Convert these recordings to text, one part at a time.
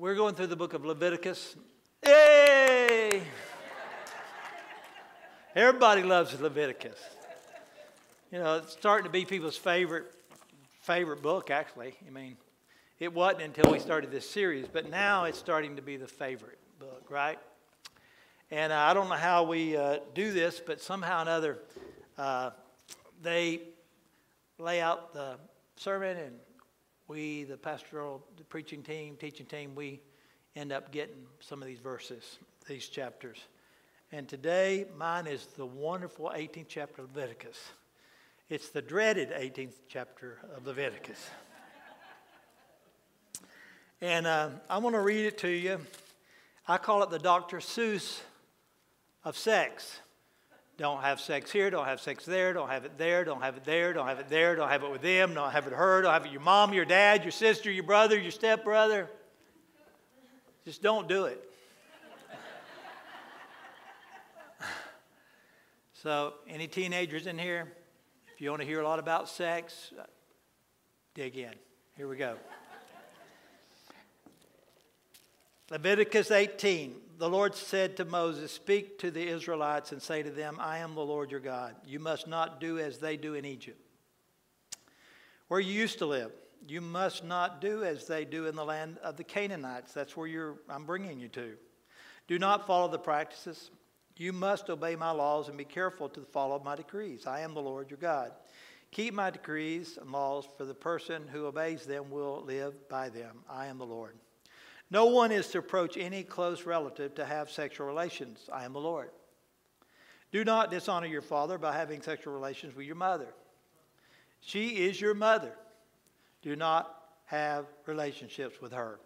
We're going through the book of Leviticus. Yay! Everybody loves Leviticus. You know, it's starting to be people's favorite favorite book, actually. I mean, it wasn't until we started this series, but now it's starting to be the favorite book, right? And uh, I don't know how we uh, do this, but somehow or another, uh, they lay out the sermon, and we, the pastoral the preaching team, teaching team, we end up getting some of these verses, these chapters. And today, mine is the wonderful 18th chapter of Leviticus. It's the dreaded 18th chapter of Leviticus. and uh, I want to read it to you. I call it the Dr. Seuss of sex. Don't have sex here, don't have sex there, don't have it there, don't have it there, don't have it there, don't have it with them, don't have it her, don't have it your mom, your dad, your sister, your brother, your stepbrother. Just don't do it. so, any teenagers in here? If you want to hear a lot about sex, dig in. Here we go. Leviticus 18. The Lord said to Moses, Speak to the Israelites and say to them, I am the Lord your God. You must not do as they do in Egypt, where you used to live. You must not do as they do in the land of the Canaanites. That's where you're, I'm bringing you to. Do not follow the practices you must obey my laws and be careful to follow my decrees. I am the Lord your God. Keep my decrees and laws, for the person who obeys them will live by them. I am the Lord. No one is to approach any close relative to have sexual relations. I am the Lord. Do not dishonor your father by having sexual relations with your mother. She is your mother. Do not have relationships with her.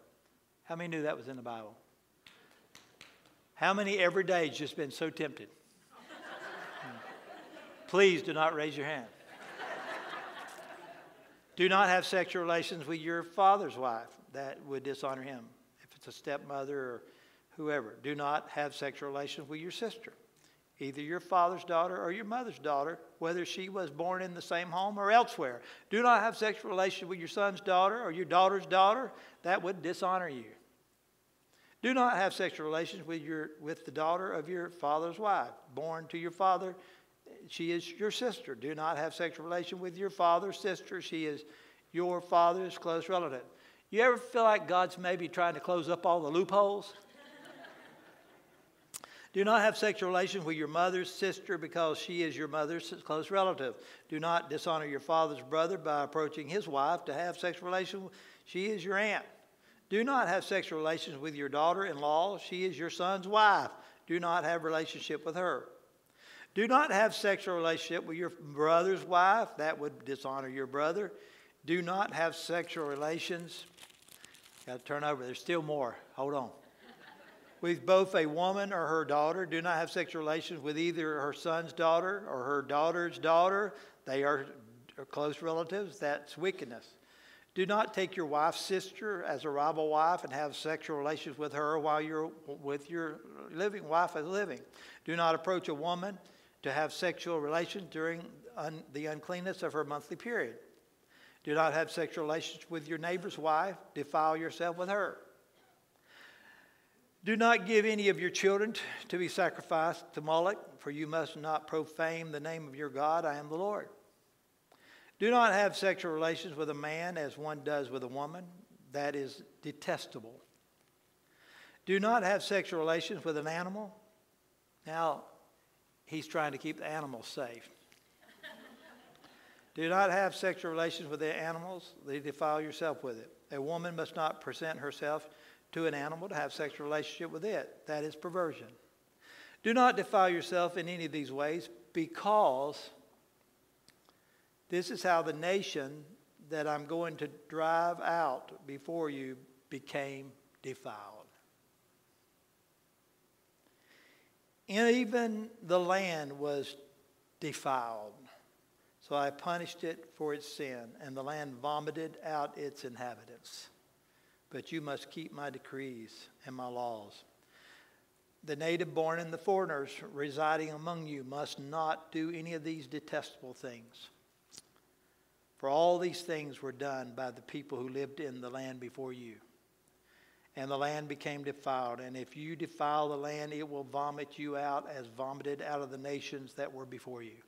How many knew that was in the Bible? How many every day has just been so tempted? Please do not raise your hand. do not have sexual relations with your father's wife. That would dishonor him. It's a stepmother or whoever, do not have sexual relations with your sister, either your father's daughter or your mother's daughter, whether she was born in the same home or elsewhere. Do not have sexual relations with your son's daughter or your daughter's daughter. That would dishonor you. Do not have sexual relations with, your, with the daughter of your father's wife, born to your father. She is your sister. Do not have sexual relation with your father's sister. She is your father's close relative. You ever feel like God's maybe trying to close up all the loopholes? Do not have sexual relations with your mother's sister because she is your mother's close relative. Do not dishonor your father's brother by approaching his wife to have sexual relations. She is your aunt. Do not have sexual relations with your daughter in law. She is your son's wife. Do not have relationship with her. Do not have sexual relationship with your brother's wife. That would dishonor your brother. Do not have sexual relations. Got to turn over. There's still more. Hold on. with both a woman or her daughter. Do not have sexual relations with either her son's daughter or her daughter's daughter. They are close relatives. That's wickedness. Do not take your wife's sister as a rival wife and have sexual relations with her while you're with your living wife as living. Do not approach a woman to have sexual relations during un, the uncleanness of her monthly period. Do not have sexual relations with your neighbor's wife. Defile yourself with her. Do not give any of your children to be sacrificed to Moloch, for you must not profane the name of your God. I am the Lord. Do not have sexual relations with a man as one does with a woman. That is detestable. Do not have sexual relations with an animal. Now, he's trying to keep the animals safe. Do not have sexual relations with the animals. They defile yourself with it. A woman must not present herself to an animal to have sexual relationship with it. That is perversion. Do not defile yourself in any of these ways because this is how the nation that I'm going to drive out before you became defiled. And even the land was defiled. So I punished it for its sin, and the land vomited out its inhabitants. But you must keep my decrees and my laws. The native born and the foreigners residing among you must not do any of these detestable things. For all these things were done by the people who lived in the land before you. and the land became defiled. And if you defile the land, it will vomit you out as vomited out of the nations that were before you.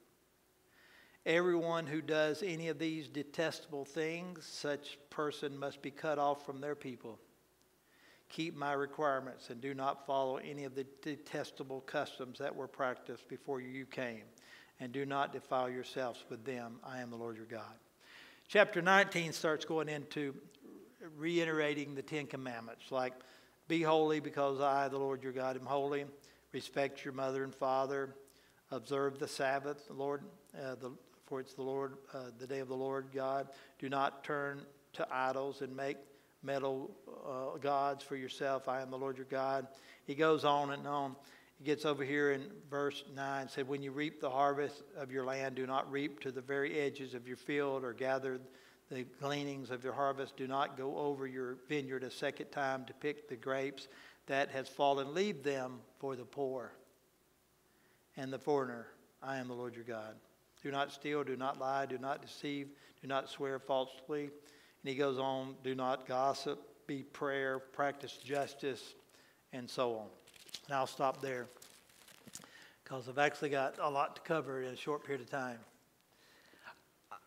Everyone who does any of these detestable things, such person must be cut off from their people. Keep my requirements and do not follow any of the detestable customs that were practiced before you came, and do not defile yourselves with them. I am the Lord your God. Chapter 19 starts going into reiterating the Ten Commandments, like be holy because I, the Lord your God, am holy. Respect your mother and father. Observe the Sabbath, the Lord, uh, the, for it's the Lord, uh, the day of the Lord God. Do not turn to idols and make metal uh, gods for yourself. I am the Lord your God. He goes on and on. He gets over here in verse 9, said, When you reap the harvest of your land, do not reap to the very edges of your field or gather the gleanings of your harvest. Do not go over your vineyard a second time to pick the grapes that has fallen. Leave them for the poor and the foreigner. I am the Lord your God. Do not steal, do not lie, do not deceive, do not swear falsely. And he goes on, do not gossip, be prayer, practice justice, and so on. And I'll stop there because I've actually got a lot to cover in a short period of time.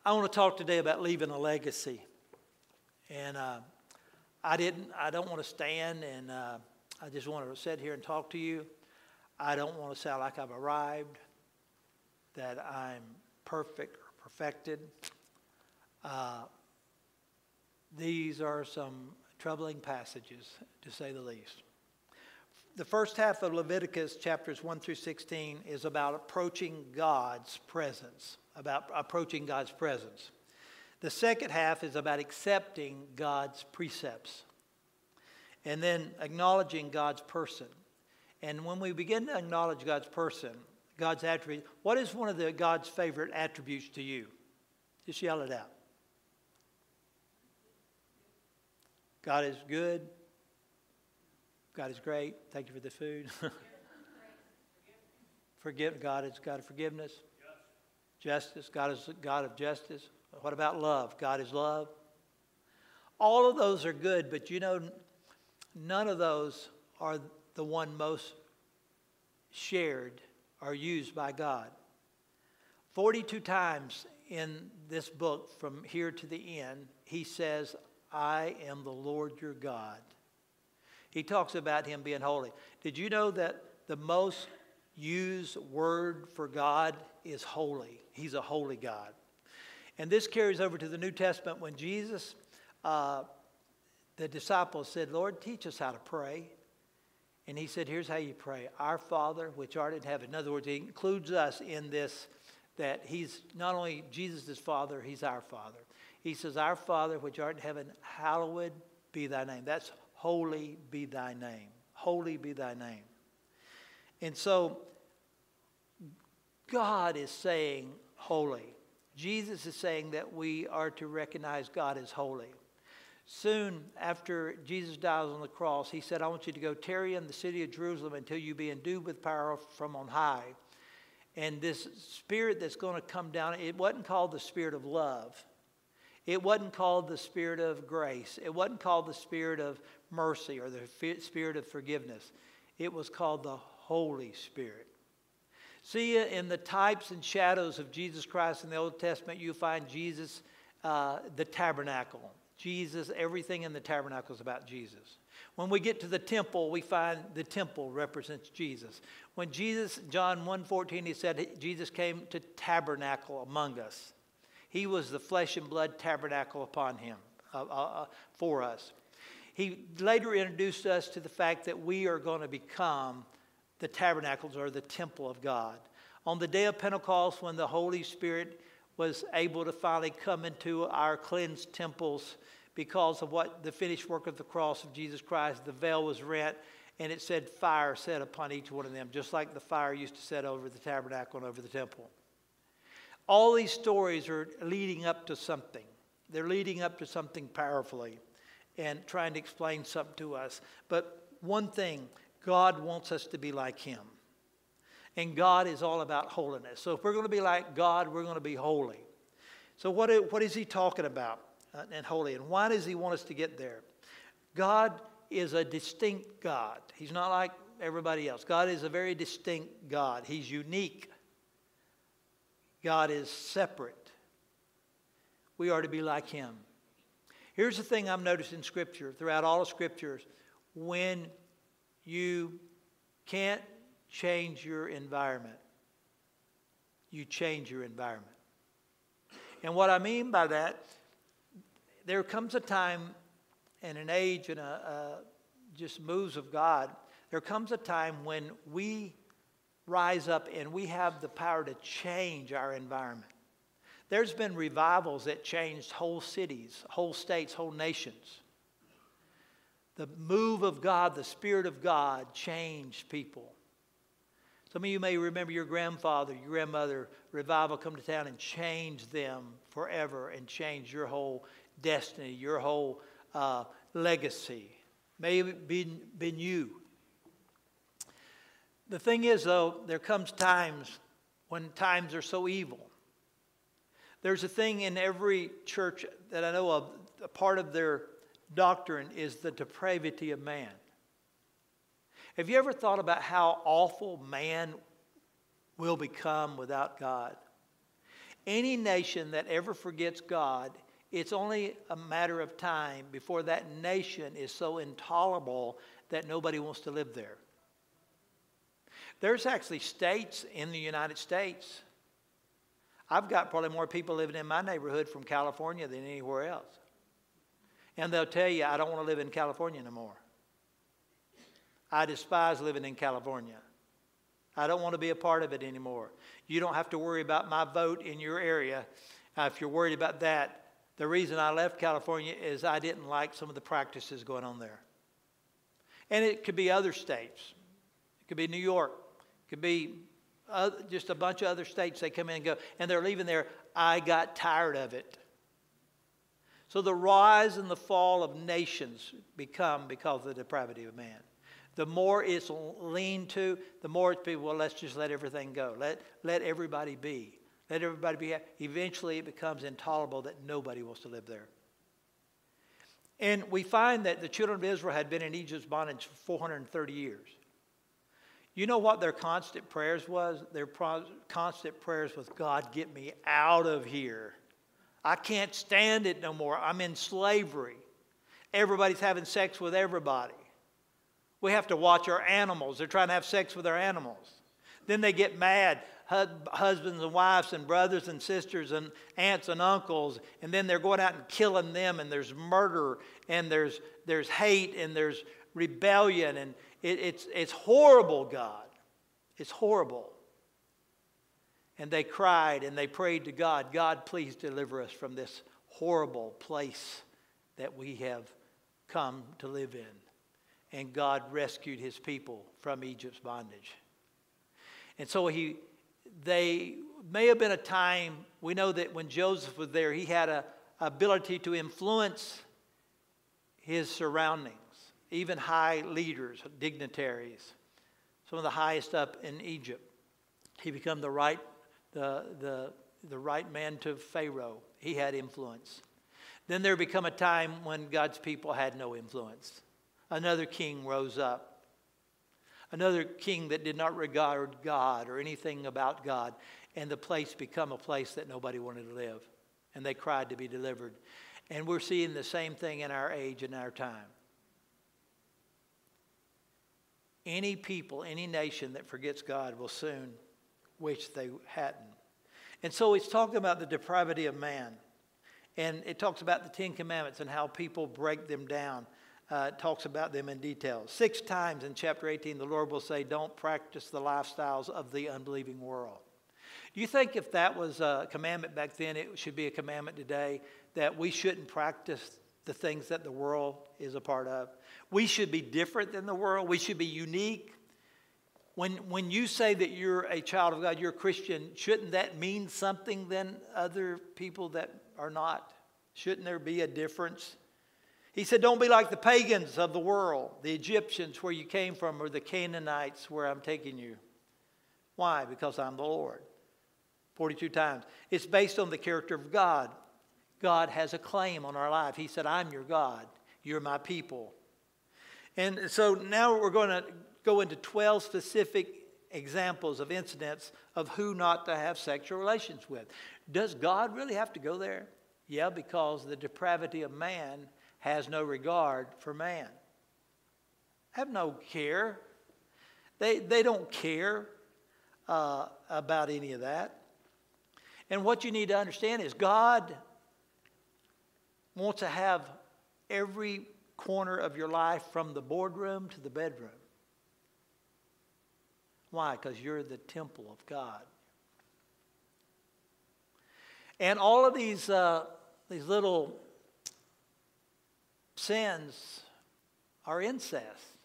I want to talk today about leaving a legacy. And uh, I didn't, I don't want to stand and uh, I just want to sit here and talk to you. I don't want to sound like I've arrived, that I'm perfect or perfected. Uh, these are some troubling passages, to say the least. The first half of Leviticus, chapters 1 through 16, is about approaching God's presence about approaching God's presence. The second half is about accepting God's precepts and then acknowledging God's person. And when we begin to acknowledge God's person, God's attribute, what is one of the God's favorite attributes to you? Just yell it out. God is good. God is great. Thank you for the food. Forgive God is God of forgiveness. Justice, God is God of justice. What about love? God is love. All of those are good, but you know, none of those are the one most shared or used by God. 42 times in this book, from here to the end, he says, I am the Lord your God. He talks about him being holy. Did you know that the most used word for God is holy? He's a holy God. And this carries over to the New Testament when Jesus, uh, the disciples said, Lord, teach us how to pray. And he said, Here's how you pray Our Father, which art in heaven. In other words, he includes us in this that he's not only Jesus' Father, he's our Father. He says, Our Father, which art in heaven, hallowed be thy name. That's holy be thy name. Holy be thy name. And so God is saying holy. Jesus is saying that we are to recognize God as holy. Soon after Jesus dies on the cross, he said, I want you to go tarry in the city of Jerusalem until you be endued with power from on high. And this spirit that's going to come down, it wasn't called the spirit of love. It wasn't called the spirit of grace. It wasn't called the spirit of mercy or the spirit of forgiveness. It was called the Holy Spirit. See, in the types and shadows of Jesus Christ in the Old Testament, you find Jesus, uh, the tabernacle. Jesus, everything in the tabernacle is about Jesus. When we get to the temple, we find the temple represents Jesus. When Jesus, John 1.14, he said Jesus came to tabernacle among us. He was the flesh and blood tabernacle upon him, uh, uh, uh for us. He later introduced us to the fact that we are going to become the tabernacles or the temple of God. On the day of Pentecost, when the Holy Spirit was able to finally come into our cleansed temples because of what the finished work of the cross of Jesus Christ, the veil was rent and it said fire set upon each one of them, just like the fire used to set over the tabernacle and over the temple. All these stories are leading up to something. They're leading up to something powerfully and trying to explain something to us. But one thing God wants us to be like Him. And God is all about holiness. So if we're going to be like God, we're going to be holy. So, what, what is He talking about uh, and holy? And why does He want us to get there? God is a distinct God. He's not like everybody else. God is a very distinct God. He's unique. God is separate. We are to be like Him. Here's the thing I'm noticing in Scripture, throughout all of Scriptures when you can't change your environment, you change your environment. And what I mean by that, there comes a time and an age and a, a just moves of God, there comes a time when we rise up and we have the power to change our environment. There's been revivals that changed whole cities, whole states, whole nations. The move of God, the Spirit of God changed people. Some of you may remember your grandfather, your grandmother, revival come to town and change them forever and change your whole destiny, your whole uh, legacy. May have been, been you. The thing is, though, there comes times when times are so evil there's a thing in every church that I know of, a part of their doctrine is the depravity of man. Have you ever thought about how awful man will become without God? Any nation that ever forgets God, it's only a matter of time before that nation is so intolerable that nobody wants to live there. There's actually states in the United States I've got probably more people living in my neighborhood from California than anywhere else. And they'll tell you, I don't want to live in California no more. I despise living in California. I don't want to be a part of it anymore. You don't have to worry about my vote in your area. If you're worried about that, the reason I left California is I didn't like some of the practices going on there. And it could be other states. It could be New York. It could be just a bunch of other states, they come in and go, and they're leaving there. I got tired of it. So the rise and the fall of nations become because of the depravity of man. The more it's leaned to, the more it's people, well, let's just let everything go. Let, let everybody be. Let everybody be. Eventually, it becomes intolerable that nobody wants to live there. And we find that the children of Israel had been in Egypt's bondage for 430 years. You know what their constant prayers was? Their pro- constant prayers was, God, get me out of here. I can't stand it no more. I'm in slavery. Everybody's having sex with everybody. We have to watch our animals. They're trying to have sex with our animals. Then they get mad, husbands and wives and brothers and sisters and aunts and uncles, and then they're going out and killing them, and there's murder, and there's, there's hate, and there's rebellion, and, it, it's, it's horrible, God. It's horrible. And they cried and they prayed to God, God, please deliver us from this horrible place that we have come to live in. And God rescued his people from Egypt's bondage. And so he, they may have been a time, we know that when Joseph was there, he had a ability to influence his surroundings even high leaders, dignitaries, some of the highest up in Egypt. He became the right, the, the, the right man to Pharaoh. He had influence. Then there become a time when God's people had no influence. Another king rose up. Another king that did not regard God or anything about God. And the place become a place that nobody wanted to live. And they cried to be delivered. And we're seeing the same thing in our age and our time. Any people, any nation that forgets God will soon wish they hadn't. And so it's talking about the depravity of man. And it talks about the Ten Commandments and how people break them down. Uh, talks about them in detail. Six times in chapter 18, the Lord will say, Don't practice the lifestyles of the unbelieving world. Do you think if that was a commandment back then, it should be a commandment today that we shouldn't practice the things that the world is a part of? We should be different than the world. We should be unique. When, when you say that you're a child of God, you're a Christian, shouldn't that mean something than other people that are not? Shouldn't there be a difference? He said, Don't be like the pagans of the world, the Egyptians where you came from, or the Canaanites where I'm taking you. Why? Because I'm the Lord. 42 times. It's based on the character of God. God has a claim on our life. He said, I'm your God. You're my people. And so now we're going to go into 12 specific examples of incidents of who not to have sexual relations with. Does God really have to go there? Yeah, because the depravity of man has no regard for man. Have no care. They, they don't care uh, about any of that. And what you need to understand is God wants to have every corner of your life from the boardroom to the bedroom. Why? Because you're the temple of God. And all of these, uh, these little sins are incest.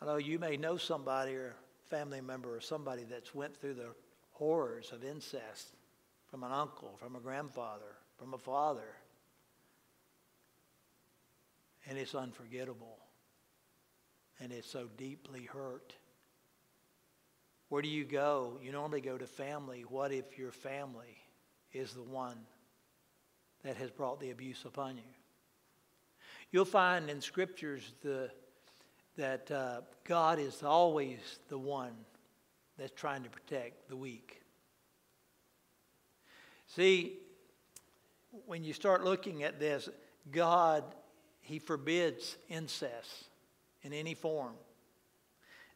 I know you may know somebody or family member or somebody that's went through the horrors of incest from an uncle, from a grandfather, from a father. And it's unforgettable. And it's so deeply hurt. Where do you go? You normally go to family. What if your family is the one that has brought the abuse upon you? You'll find in scriptures the, that uh, God is always the one that's trying to protect the weak. See, when you start looking at this, God, He forbids incest in any form.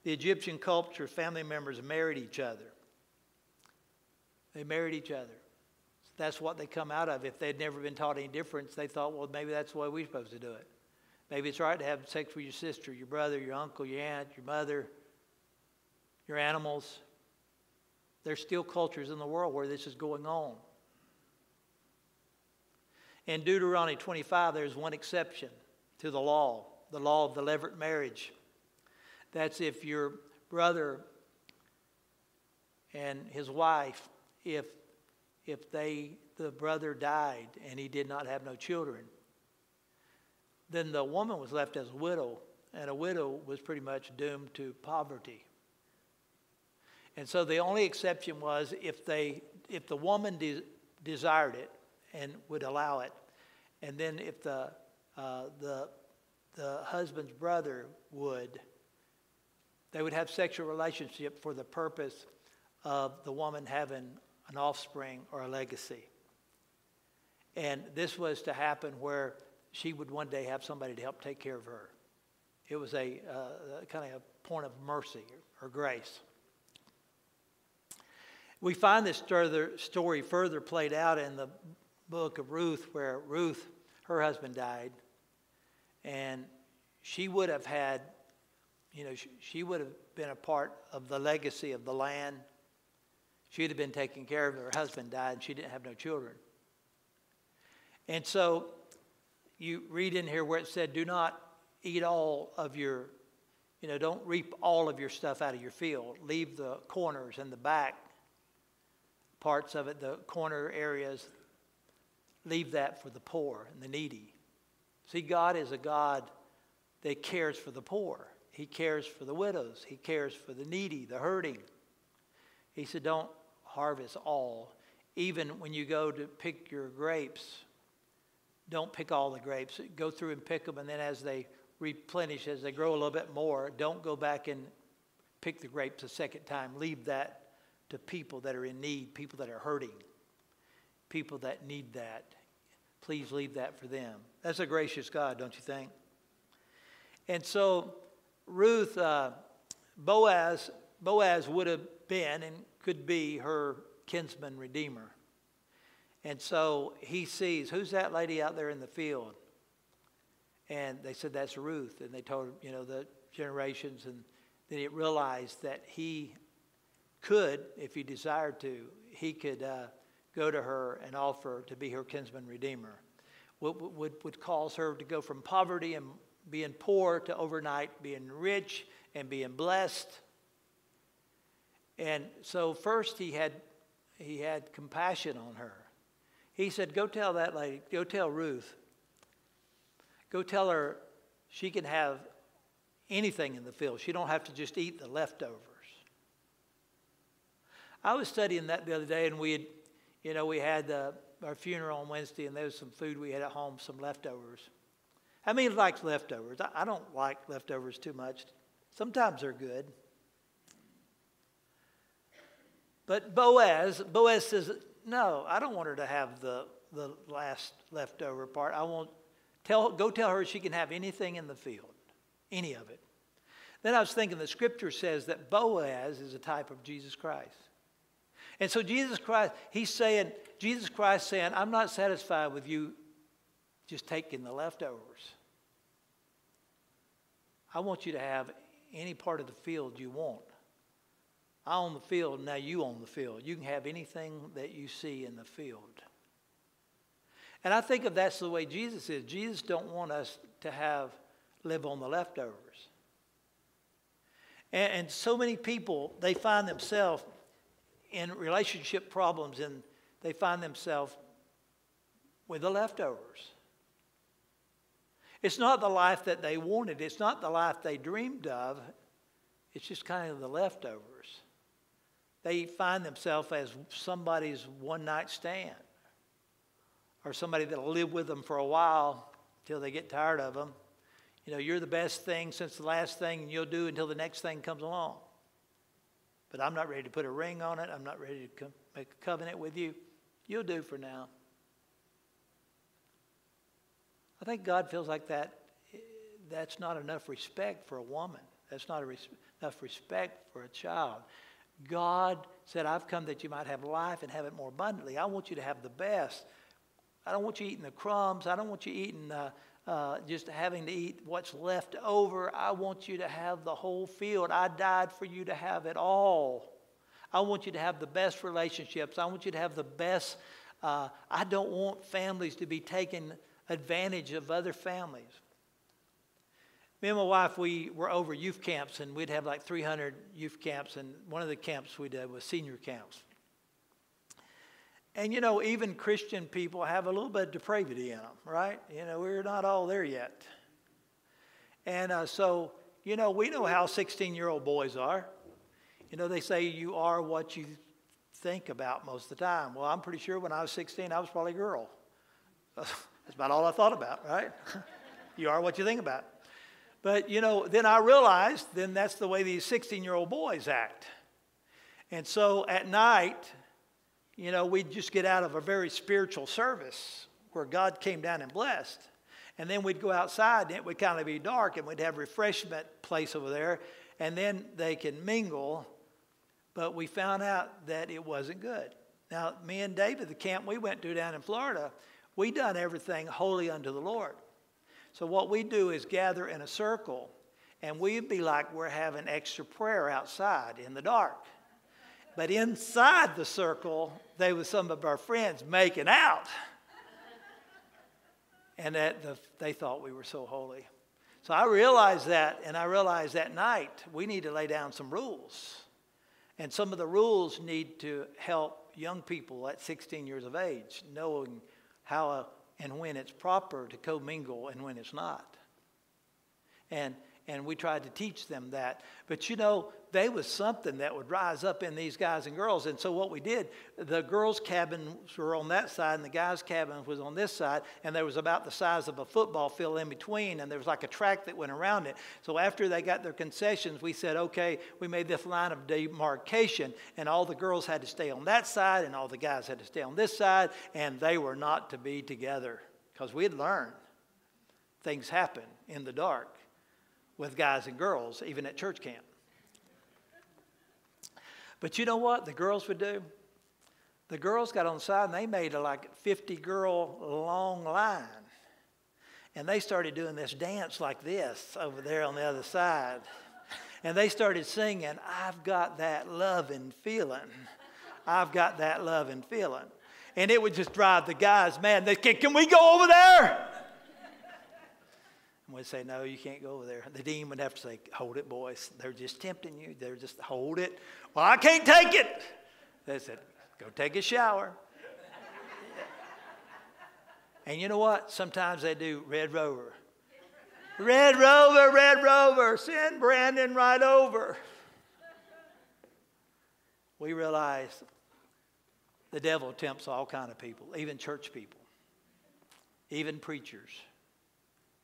The Egyptian culture, family members married each other. They married each other. That's what they come out of. If they'd never been taught any difference, they thought, well, maybe that's the way we're supposed to do it. Maybe it's right to have sex with your sister, your brother, your uncle, your aunt, your mother, your animals. There's still cultures in the world where this is going on. In Deuteronomy 25, there's one exception to the law the law of the levirate marriage. That's if your brother and his wife, if, if they, the brother died and he did not have no children, then the woman was left as a widow, and a widow was pretty much doomed to poverty. And so the only exception was if, they, if the woman de- desired it and would allow it, and then if the, uh, the, the husband's brother would they would have sexual relationship for the purpose of the woman having an offspring or a legacy. And this was to happen where she would one day have somebody to help take care of her. It was a uh, kind of a point of mercy or grace. We find this further, story further played out in the book of Ruth, where Ruth, her husband died, and she would have had you know, she, she would have been a part of the legacy of the land. She'd have been taken care of. Her husband died, and she didn't have no children. And so you read in here where it said, Do not eat all of your, you know, don't reap all of your stuff out of your field. Leave the corners and the back parts of it, the corner areas, leave that for the poor and the needy. See, God is a God that cares for the poor. He cares for the widows. He cares for the needy, the hurting. He said, Don't harvest all. Even when you go to pick your grapes, don't pick all the grapes. Go through and pick them, and then as they replenish, as they grow a little bit more, don't go back and pick the grapes a second time. Leave that to people that are in need, people that are hurting, people that need that. Please leave that for them. That's a gracious God, don't you think? And so Ruth, uh, Boaz, Boaz would have been and could be her kinsman redeemer. And so he sees, who's that lady out there in the field? And they said, that's Ruth. And they told him, you know, the generations. And then he realized that he could, if he desired to, he could uh, go to her and offer to be her kinsman redeemer. Would, would, would cause her to go from poverty and being poor to overnight being rich and being blessed. And so first he had he had compassion on her. He said, "Go tell that lady, go tell Ruth. Go tell her she can have anything in the field. She don't have to just eat the leftovers." I was studying that the other day, and we had, you know, we had uh, our funeral on Wednesday, and there was some food we had at home, some leftovers. I mean, likes leftovers? I, I don't like leftovers too much. Sometimes they're good. But Boaz, Boaz says, no, I don't want her to have the, the last leftover part. I want tell go tell her she can have anything in the field, any of it. Then I was thinking the scripture says that Boaz is a type of Jesus Christ. And so Jesus Christ, he's saying, Jesus Christ saying, I'm not satisfied with you just taking the leftovers. I want you to have any part of the field you want. I own the field, now you own the field. You can have anything that you see in the field. And I think of that's the way Jesus is. Jesus don't want us to have live on the leftovers. And, and so many people, they find themselves in relationship problems and they find themselves with the leftovers. It's not the life that they wanted, it's not the life they dreamed of, it's just kind of the leftovers they find themselves as somebody's one night stand or somebody that'll live with them for a while till they get tired of them. You know, you're the best thing since the last thing you'll do until the next thing comes along. But I'm not ready to put a ring on it. I'm not ready to make a covenant with you. You'll do for now. I think God feels like that. That's not enough respect for a woman. That's not res- enough respect for a child. God said, I've come that you might have life and have it more abundantly. I want you to have the best. I don't want you eating the crumbs. I don't want you eating uh, uh, just having to eat what's left over. I want you to have the whole field. I died for you to have it all. I want you to have the best relationships. I want you to have the best. Uh, I don't want families to be taking advantage of other families me and my wife, we were over youth camps, and we'd have like 300 youth camps, and one of the camps we did was senior camps. And you know, even Christian people have a little bit of depravity in them, right? You know, we're not all there yet. And uh, so, you know, we know how 16 year old boys are. You know, they say you are what you think about most of the time. Well, I'm pretty sure when I was 16, I was probably a girl. That's about all I thought about, right? you are what you think about. But, you know, then I realized then that's the way these 16 year old boys act. And so at night, you know, we'd just get out of a very spiritual service where God came down and blessed. And then we'd go outside and it would kind of be dark and we'd have refreshment place over there. And then they can mingle. But we found out that it wasn't good. Now, me and David, the camp we went to down in Florida, we done everything holy unto the Lord. So what we do is gather in a circle, and we'd be like we're having extra prayer outside in the dark. But inside the circle, they were some of our friends making out. And that the, they thought we were so holy. So I realized that, and I realized that night we need to lay down some rules. And some of the rules need to help young people at 16 years of age, knowing how a and when it's proper to commingle and when it's not. And, and we tried to teach them that. But you know, they was something that would rise up in these guys and girls. And so what we did, the girls' cabins were on that side and the guys' cabin was on this side, and there was about the size of a football field in between, and there was like a track that went around it. So after they got their concessions, we said, okay, we made this line of demarcation, and all the girls had to stay on that side, and all the guys had to stay on this side, and they were not to be together because we had learned things happen in the dark with guys and girls, even at church camp. But you know what the girls would do? The girls got on the side and they made a like 50 girl long line. And they started doing this dance like this over there on the other side. And they started singing, I've got that loving feeling. I've got that loving feeling. And it would just drive the guys mad. They can we go over there? We'd say, No, you can't go over there. The dean would have to say, Hold it, boys. They're just tempting you. They're just, hold it. Well, I can't take it. They said, Go take a shower. and you know what? Sometimes they do Red Rover. Red Rover, Red Rover, send Brandon right over. We realize the devil tempts all kind of people, even church people, even preachers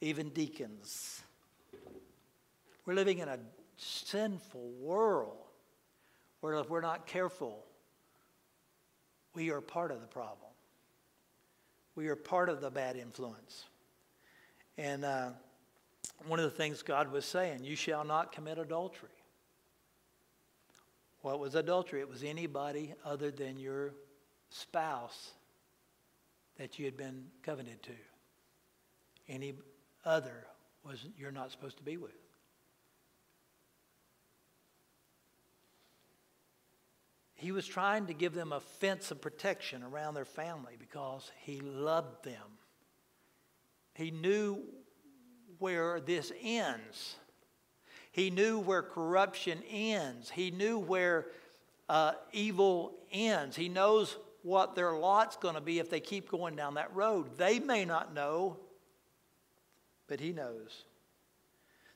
even deacons. We're living in a sinful world where if we're not careful, we are part of the problem. We are part of the bad influence. And uh, one of the things God was saying, you shall not commit adultery. What was adultery? It was anybody other than your spouse that you had been covenanted to. Any other was you're not supposed to be with. He was trying to give them a fence of protection around their family because he loved them. He knew where this ends. He knew where corruption ends. He knew where uh, evil ends. He knows what their lot's going to be if they keep going down that road. They may not know, but He knows.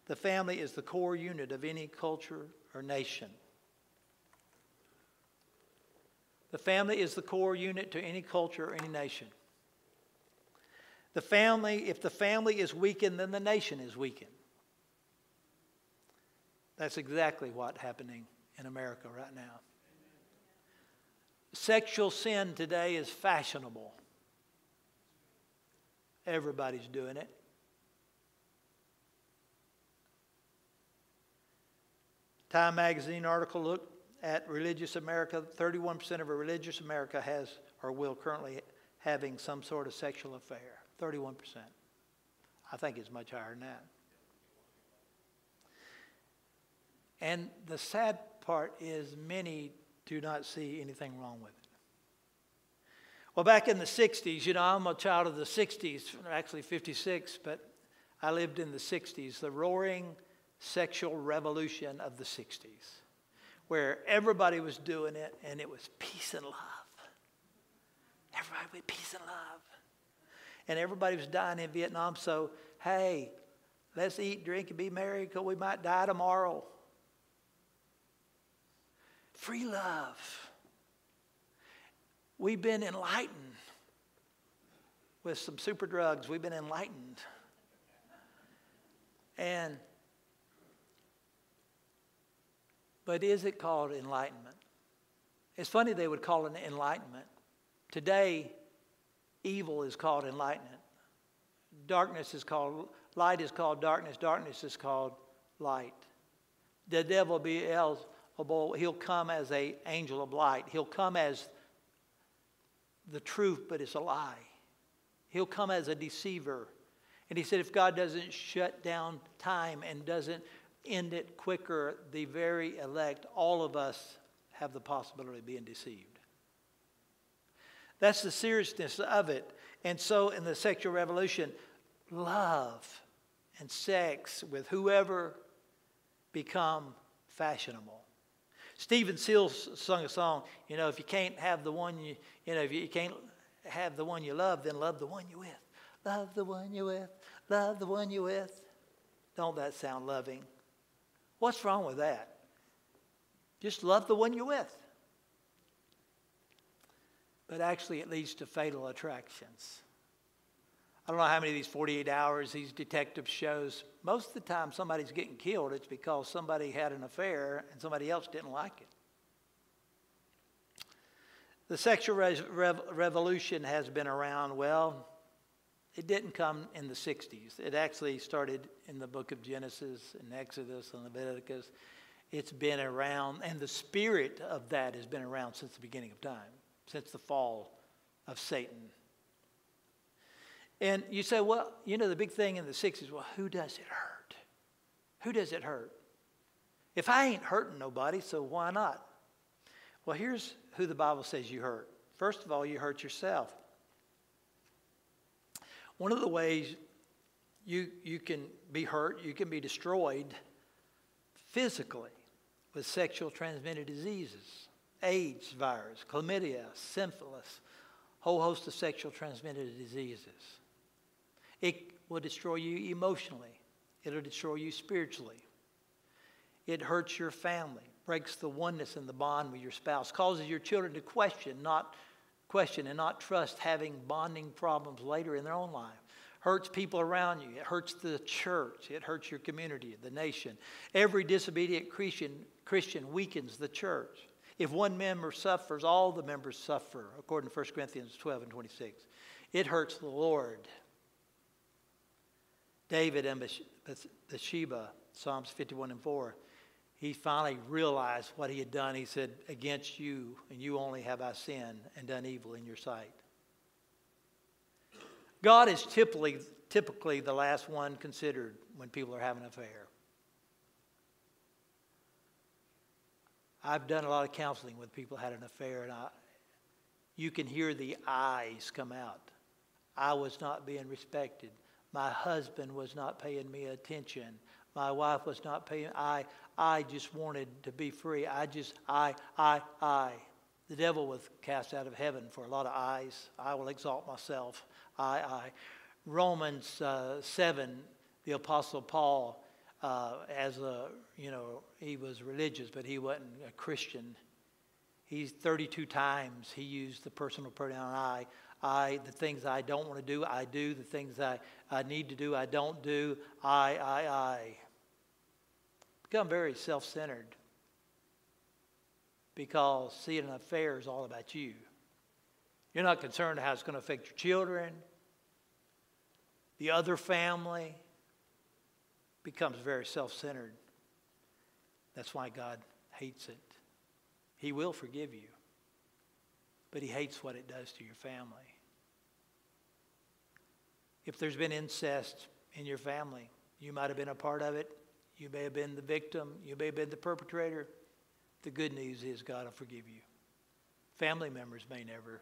The family is the core unit of any culture or nation. The family is the core unit to any culture or any nation. The family, if the family is weakened, then the nation is weakened. That's exactly what's happening in America right now. Sexual sin today is fashionable. Everybody's doing it. Time magazine article looked at religious America, 31% of religious America has or will currently having some sort of sexual affair. 31%. I think it's much higher than that. And the sad part is many do not see anything wrong with it. Well, back in the 60s, you know, I'm a child of the 60s, actually 56, but I lived in the 60s, the roaring sexual revolution of the 60s where everybody was doing it and it was peace and love. Everybody with peace and love. And everybody was dying in Vietnam, so hey, let's eat, drink, and be merry because we might die tomorrow. Free love. We've been enlightened with some super drugs. We've been enlightened. And But is it called enlightenment? It's funny they would call it enlightenment. Today, evil is called enlightenment. Darkness is called, light is called darkness, darkness is called light. The devil be Beelzebul, he'll come as an angel of light. He'll come as the truth, but it's a lie. He'll come as a deceiver. And he said, if God doesn't shut down time and doesn't end it quicker, the very elect, all of us have the possibility of being deceived. That's the seriousness of it. And so in the sexual revolution, love and sex with whoever become fashionable. Stephen Stills sung a song, you know, if you can't have the one you, you know, if you can't have the one you love, then love the one you're with. Love the one you're with. Love the one you're with. Don't that sound loving? What's wrong with that? Just love the one you're with. But actually, it leads to fatal attractions. I don't know how many of these 48 hours, these detective shows, most of the time somebody's getting killed, it's because somebody had an affair and somebody else didn't like it. The sexual revolution has been around, well, it didn't come in the 60s. It actually started in the book of Genesis and Exodus and Leviticus. It's been around, and the spirit of that has been around since the beginning of time, since the fall of Satan. And you say, well, you know, the big thing in the 60s, well, who does it hurt? Who does it hurt? If I ain't hurting nobody, so why not? Well, here's who the Bible says you hurt. First of all, you hurt yourself. One of the ways you, you can be hurt, you can be destroyed physically with sexual transmitted diseases, AIDS virus, chlamydia, syphilis, whole host of sexual transmitted diseases. It will destroy you emotionally. It'll destroy you spiritually. It hurts your family, breaks the oneness and the bond with your spouse, causes your children to question, not question and not trust having bonding problems later in their own life. hurts people around you. It hurts the church. It hurts your community, the nation. Every disobedient Christian, Christian weakens the church. If one member suffers, all the members suffer, according to 1 Corinthians 12 and 26. It hurts the Lord. David and Bathsheba, Psalms 51 and 4, he finally realized what he had done. He said, Against you, and you only have I sinned and done evil in your sight. God is typically, typically the last one considered when people are having an affair. I've done a lot of counseling with people who had an affair, and I, you can hear the eyes come out. I was not being respected. My husband was not paying me attention. My wife was not paying. I, I just wanted to be free. I just, I, I, I. The devil was cast out of heaven for a lot of eyes. I will exalt myself. I, I. Romans uh, 7, the Apostle Paul, uh, as a, you know, he was religious, but he wasn't a Christian. He's 32 times he used the personal pronoun I. I, the things I don't want to do, I do. The things I, I need to do, I don't do. I, I, I. Become very self centered because seeing an affair is all about you. You're not concerned how it's going to affect your children, the other family. Becomes very self centered. That's why God hates it. He will forgive you, but He hates what it does to your family. If there's been incest in your family, you might have been a part of it. You may have been the victim. You may have been the perpetrator. The good news is God will forgive you. Family members may never,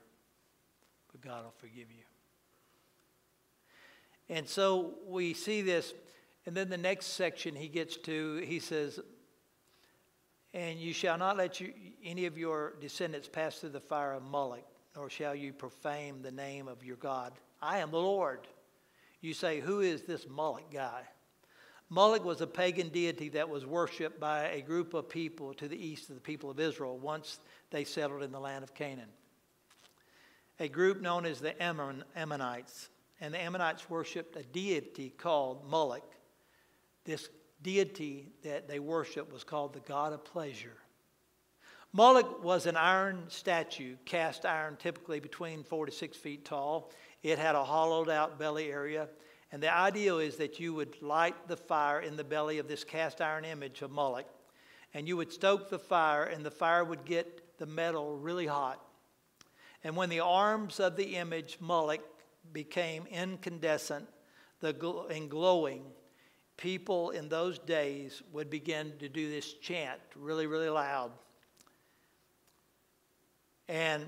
but God will forgive you. And so we see this. And then the next section he gets to, he says, And you shall not let you, any of your descendants pass through the fire of Moloch, nor shall you profane the name of your God. I am the Lord. You say, Who is this Moloch guy? Moloch was a pagan deity that was worshipped by a group of people to the east of the people of Israel once they settled in the land of Canaan. A group known as the Ammon, Ammonites. And the Ammonites worshipped a deity called Moloch. This deity that they worshiped was called the god of pleasure. Moloch was an iron statue, cast iron, typically between four to six feet tall. It had a hollowed out belly area and the ideal is that you would light the fire in the belly of this cast iron image of Moloch, and you would stoke the fire, and the fire would get the metal really hot. And when the arms of the image Moloch became incandescent and glowing, people in those days would begin to do this chant really, really loud. And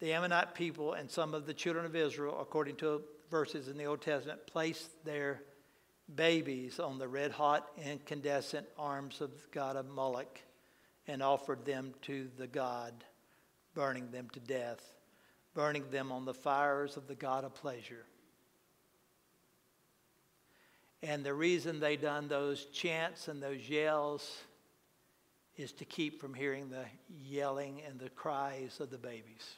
the Ammonite people and some of the children of Israel, according to verses in the Old Testament place their babies on the red hot incandescent arms of the god of Moloch and offered them to the god, burning them to death, burning them on the fires of the god of pleasure. And the reason they done those chants and those yells is to keep from hearing the yelling and the cries of the babies.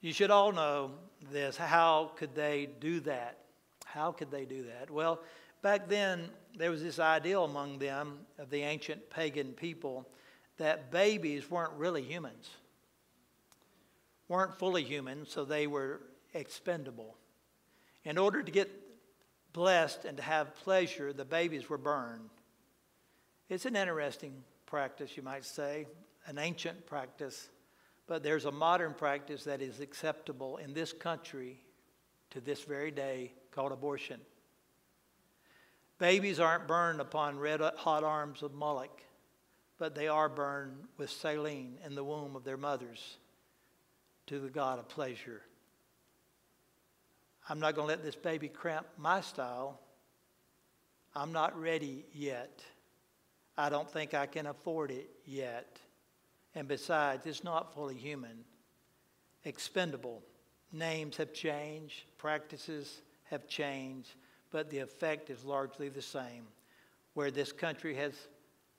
You should all know this. How could they do that? How could they do that? Well, back then, there was this ideal among them of the ancient pagan people that babies weren't really humans, weren't fully human, so they were expendable. In order to get blessed and to have pleasure, the babies were burned. It's an interesting practice, you might say, an ancient practice but there's a modern practice that is acceptable in this country to this very day called abortion. Babies aren't burned upon red hot arms of Moloch, but they are burned with saline in the womb of their mothers to the God of pleasure. I'm not going to let this baby cramp my style. I'm not ready yet. I don't think I can afford it yet. And besides, it's not fully human, expendable. Names have changed, practices have changed, but the effect is largely the same. Where this country has,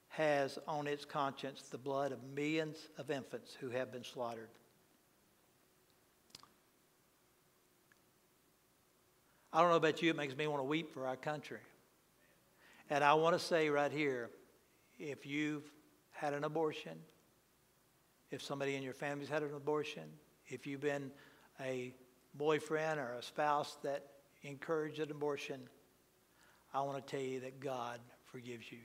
has on its conscience the blood of millions of infants who have been slaughtered. I don't know about you, it makes me want to weep for our country. And I want to say right here if you've had an abortion, if somebody in your family's had an abortion, if you've been a boyfriend or a spouse that encouraged an abortion, I want to tell you that God forgives you.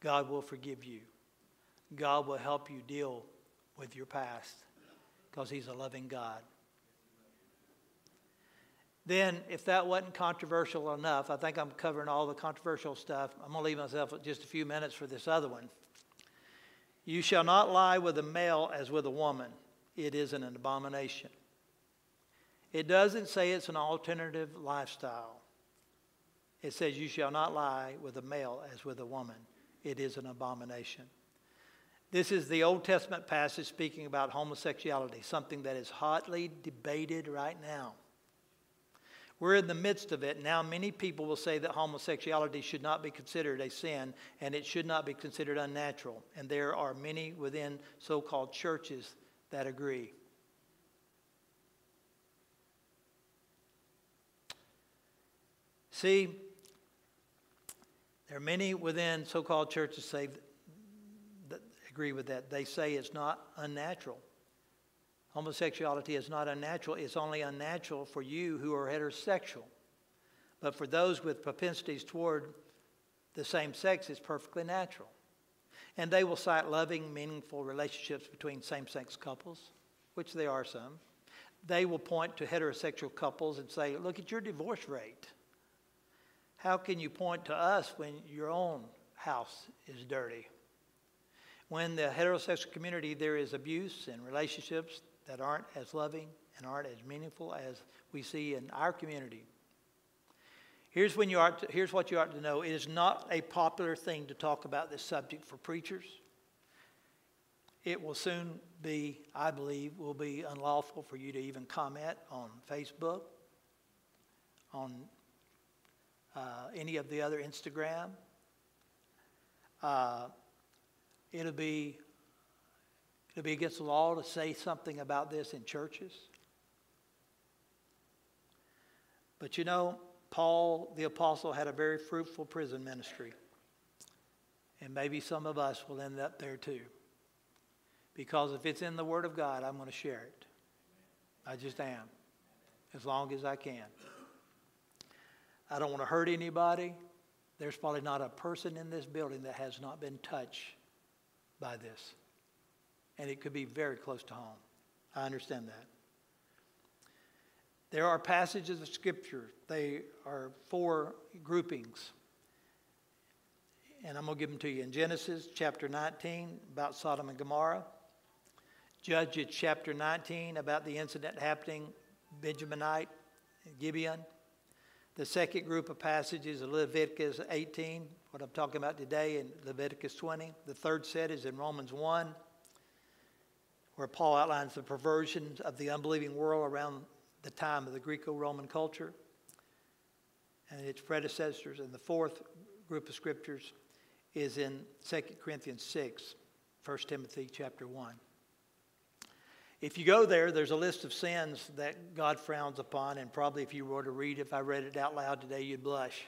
God will forgive you. God will help you deal with your past because He's a loving God. Then, if that wasn't controversial enough, I think I'm covering all the controversial stuff. I'm going to leave myself just a few minutes for this other one. You shall not lie with a male as with a woman, it is an abomination. It doesn't say it's an alternative lifestyle. It says, You shall not lie with a male as with a woman. It is an abomination. This is the Old Testament passage speaking about homosexuality, something that is hotly debated right now. We're in the midst of it. Now, many people will say that homosexuality should not be considered a sin and it should not be considered unnatural. And there are many within so called churches that agree. See, there are many within so called churches say that agree with that. They say it's not unnatural. Homosexuality is not unnatural, it's only unnatural for you who are heterosexual. But for those with propensities toward the same sex, it's perfectly natural. And they will cite loving, meaningful relationships between same sex couples, which there are some. They will point to heterosexual couples and say, Look at your divorce rate. How can you point to us when your own house is dirty? When the heterosexual community there is abuse in relationships that aren't as loving and aren't as meaningful as we see in our community. Here's, when you to, here's what you ought to know it is not a popular thing to talk about this subject for preachers. It will soon be, I believe, will be unlawful for you to even comment on Facebook, on uh, any of the other Instagram. Uh, it'll be It'll be against the law to say something about this in churches. But you know, Paul the Apostle had a very fruitful prison ministry. And maybe some of us will end up there too. Because if it's in the Word of God, I'm going to share it. I just am, as long as I can. I don't want to hurt anybody. There's probably not a person in this building that has not been touched by this and it could be very close to home. I understand that. There are passages of Scripture, they are four groupings. And I'm going to give them to you. In Genesis chapter 19, about Sodom and Gomorrah. Judges chapter 19, about the incident happening Benjaminite, Gibeon. The second group of passages Leviticus 18, what I'm talking about today, in Leviticus 20. The third set is in Romans 1 where Paul outlines the perversions of the unbelieving world around the time of the Greco Roman culture and its predecessors. And the fourth group of scriptures is in 2 Corinthians 6, 1 Timothy chapter 1. If you go there, there's a list of sins that God frowns upon, and probably if you were to read, if I read it out loud today, you'd blush.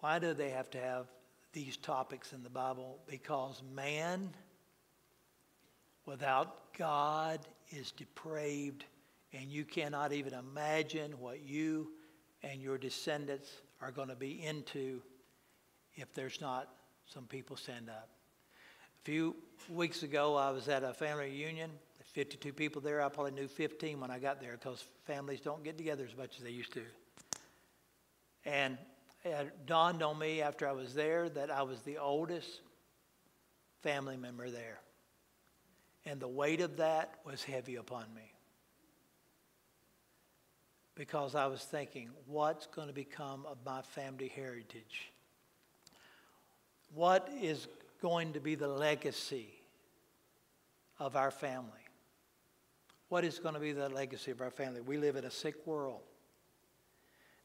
Why do they have to have these topics in the Bible? Because man without God is depraved, and you cannot even imagine what you and your descendants are going to be into if there's not some people stand up. A few weeks ago, I was at a family reunion. 52 people there. I probably knew 15 when I got there because families don't get together as much as they used to. And it dawned on me after I was there that I was the oldest family member there. And the weight of that was heavy upon me. Because I was thinking, what's going to become of my family heritage? What is going to be the legacy of our family? What is going to be the legacy of our family? We live in a sick world.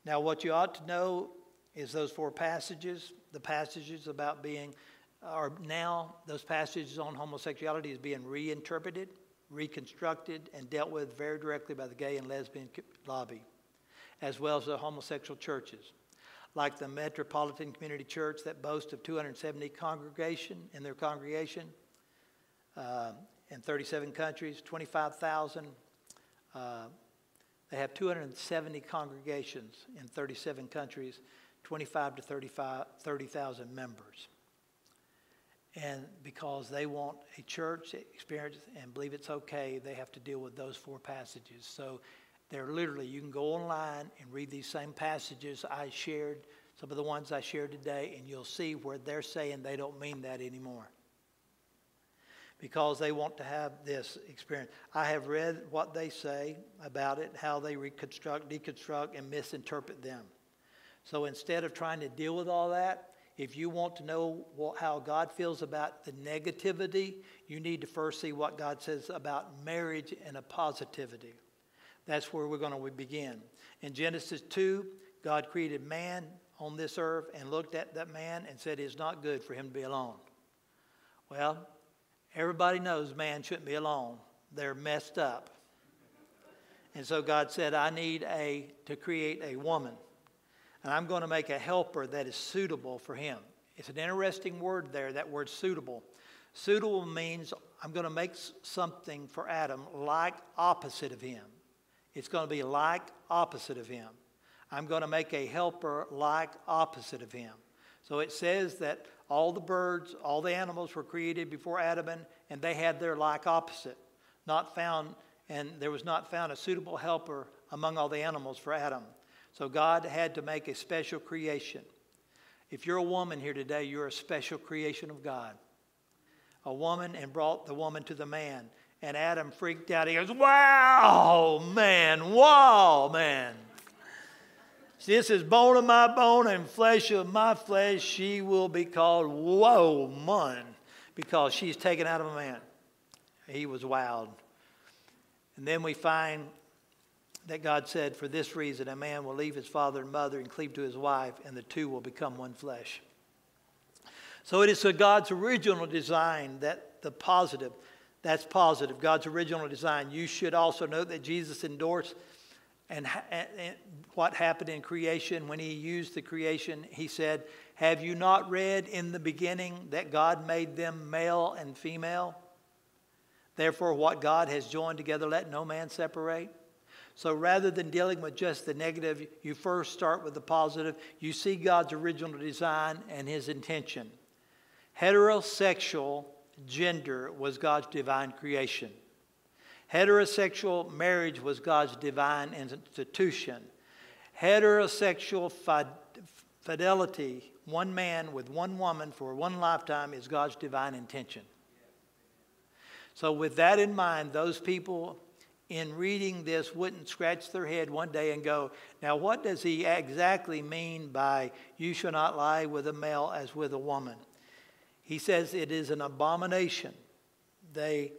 Now, what you ought to know is those four passages the passages about being are now, those passages on homosexuality is being reinterpreted reconstructed, and dealt with very directly by the gay and lesbian lobby, as well as the homosexual churches. Like the Metropolitan Community Church that boasts of 270 congregation in their congregation uh, in 37 countries, 25,000. Uh, they have 270 congregations in 37 countries, 25 to 30,000 members and because they want a church experience and believe it's okay, they have to deal with those four passages. So they're literally, you can go online and read these same passages I shared, some of the ones I shared today, and you'll see where they're saying they don't mean that anymore. Because they want to have this experience. I have read what they say about it, how they reconstruct, deconstruct, and misinterpret them. So instead of trying to deal with all that, if you want to know what, how God feels about the negativity, you need to first see what God says about marriage and a positivity. That's where we're going to begin. In Genesis 2, God created man on this earth and looked at that man and said it's not good for him to be alone. Well, everybody knows man shouldn't be alone. They're messed up. And so God said, I need a to create a woman and I'm going to make a helper that is suitable for him. It's an interesting word there, that word suitable. Suitable means I'm going to make something for Adam like opposite of him. It's going to be like opposite of him. I'm going to make a helper like opposite of him. So it says that all the birds, all the animals were created before Adam, and, they had their like opposite. Not found, and there was not found a suitable helper among all the animals for Adam. So God had to make a special creation. If you're a woman here today, you're a special creation of God. A woman and brought the woman to the man. And Adam freaked out. He goes, Wow, man, wow, man. This is bone of my bone and flesh of my flesh. She will be called woman because she's taken out of a man. He was wild. And then we find that God said, For this reason, a man will leave his father and mother and cleave to his wife, and the two will become one flesh. So it is God's original design that the positive, that's positive, God's original design. You should also note that Jesus endorsed and, and what happened in creation when he used the creation. He said, Have you not read in the beginning that God made them male and female? Therefore, what God has joined together, let no man separate. So rather than dealing with just the negative, you first start with the positive. You see God's original design and his intention. Heterosexual gender was God's divine creation. Heterosexual marriage was God's divine institution. Heterosexual fidelity, one man with one woman for one lifetime, is God's divine intention. So, with that in mind, those people in reading this wouldn't scratch their head one day and go, Now, what does he exactly mean by you shall not lie with a male as with a woman? He says it is an abomination. They,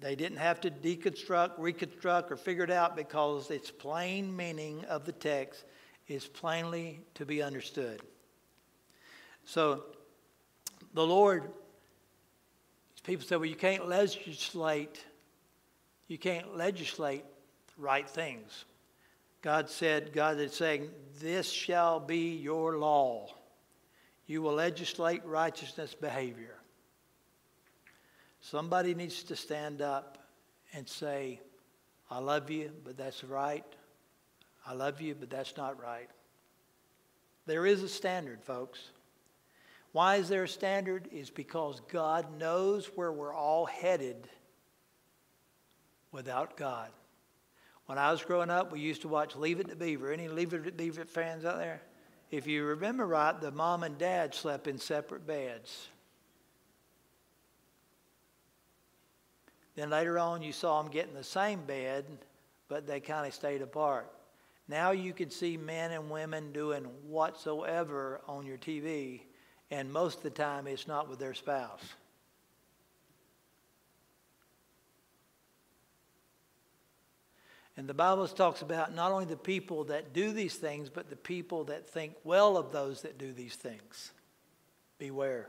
they didn't have to deconstruct, reconstruct, or figure it out because its plain meaning of the text is plainly to be understood. So, the Lord, people say, well, you can't legislate you can't legislate right things. God said, God is saying, This shall be your law. You will legislate righteousness behavior. Somebody needs to stand up and say, I love you, but that's right. I love you, but that's not right. There is a standard, folks. Why is there a standard? Is because God knows where we're all headed without God. When I was growing up, we used to watch Leave It to Beaver. Any Leave It to Beaver fans out there? If you remember right, the mom and dad slept in separate beds. Then later on, you saw them get in the same bed, but they kind of stayed apart. Now you can see men and women doing whatsoever on your TV, and most of the time it's not with their spouse. And the Bible talks about not only the people that do these things, but the people that think well of those that do these things. Beware.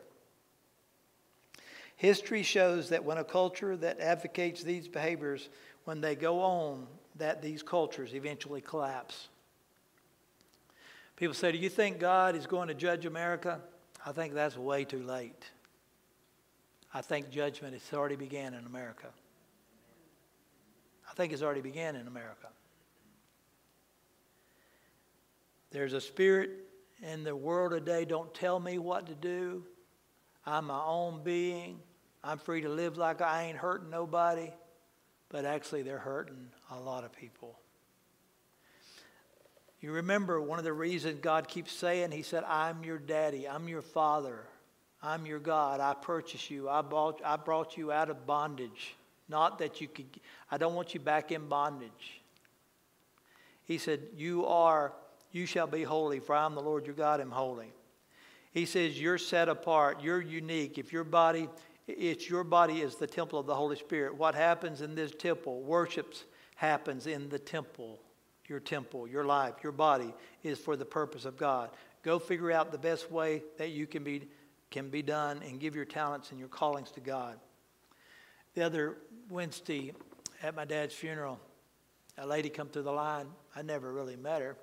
History shows that when a culture that advocates these behaviors, when they go on, that these cultures eventually collapse. People say, Do you think God is going to judge America? I think that's way too late. I think judgment has already began in America. Think it's already began in America. There's a spirit in the world today, don't tell me what to do. I'm my own being. I'm free to live like I ain't hurting nobody. But actually, they're hurting a lot of people. You remember one of the reasons God keeps saying, He said, I'm your daddy, I'm your father, I'm your God, I purchased you, I bought, I brought you out of bondage. Not that you could, I don't want you back in bondage. He said, You are, you shall be holy, for I am the Lord your God, am holy. He says, You're set apart, you're unique. If your body, it's your body is the temple of the Holy Spirit. What happens in this temple, worships happens in the temple your temple, your life, your body is for the purpose of God. Go figure out the best way that you can be, can be done and give your talents and your callings to God. The other Wednesday at my dad's funeral, a lady come through the line. I never really met her.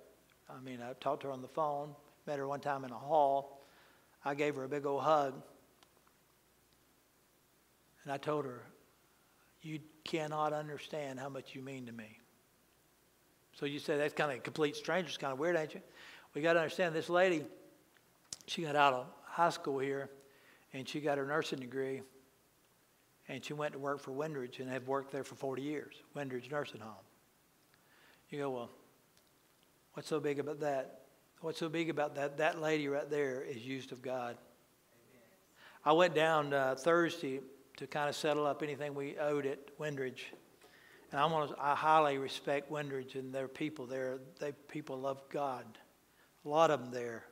I mean, I talked to her on the phone, met her one time in a hall. I gave her a big old hug. And I told her, You cannot understand how much you mean to me. So you say that's kind of a complete stranger. It's kind of weird, ain't you? We got to understand this lady, she got out of high school here and she got her nursing degree and she went to work for Windridge and have worked there for 40 years, Windridge Nursing Home. You go, well, what's so big about that? What's so big about that? That lady right there is used of God. Amen. I went down uh, Thursday to kind of settle up anything we owed at Windridge. And I, want to, I highly respect Windridge and their people there. They people love God. A lot of them there.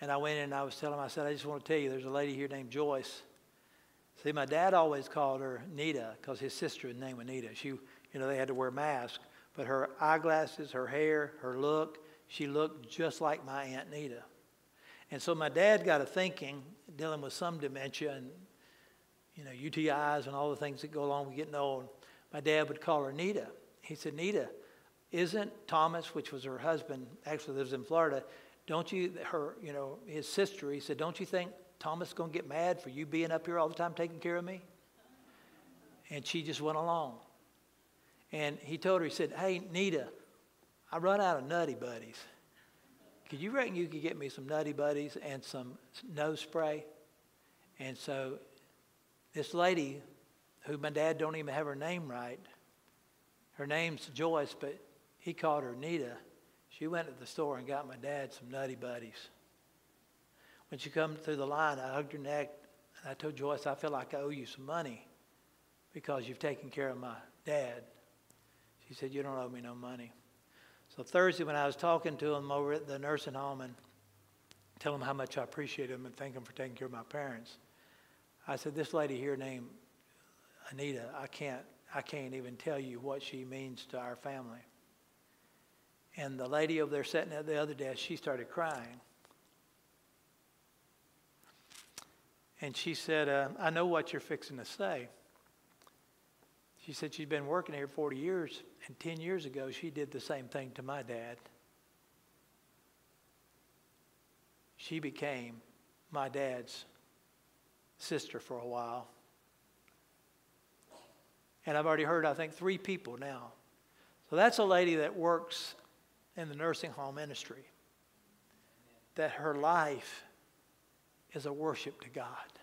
And I went in and I was telling them, I said, I just want to tell you, there's a lady here named Joyce. See, my dad always called her Nita because his sister was named. She, you know, they had to wear masks. But her eyeglasses, her hair, her look, she looked just like my Aunt Nita. And so my dad got a thinking, dealing with some dementia and, you know, UTIs and all the things that go along with getting old my dad would call her Nita. He said, Nita, isn't Thomas, which was her husband, actually lives in Florida, don't you, her, you know, his sister, he said, don't you think Thomas going to get mad for you being up here all the time taking care of me? And she just went along. And he told her, he said, hey, Nita, I run out of Nutty Buddies. Could you reckon you could get me some Nutty Buddies and some nose spray? And so this lady who my dad don't even have her name right. Her name's Joyce, but he called her Nita. She went to the store and got my dad some Nutty Buddies. When she come through the line, I hugged her neck and I told Joyce, I feel like I owe you some money because you've taken care of my dad. She said, You don't owe me no money. So Thursday, when I was talking to him over at the nursing home and telling him how much I appreciate him and thank him for taking care of my parents, I said, This lady here named Anita, I can't, I can't even tell you what she means to our family. And the lady over there sitting at the other desk, she started crying. And she said, uh, I know what you're fixing to say. She said she's been working here 40 years, and 10 years ago, she did the same thing to my dad. She became my dad's sister for a while. And I've already heard, I think, three people now. So that's a lady that works in the nursing home ministry. That her life is a worship to God.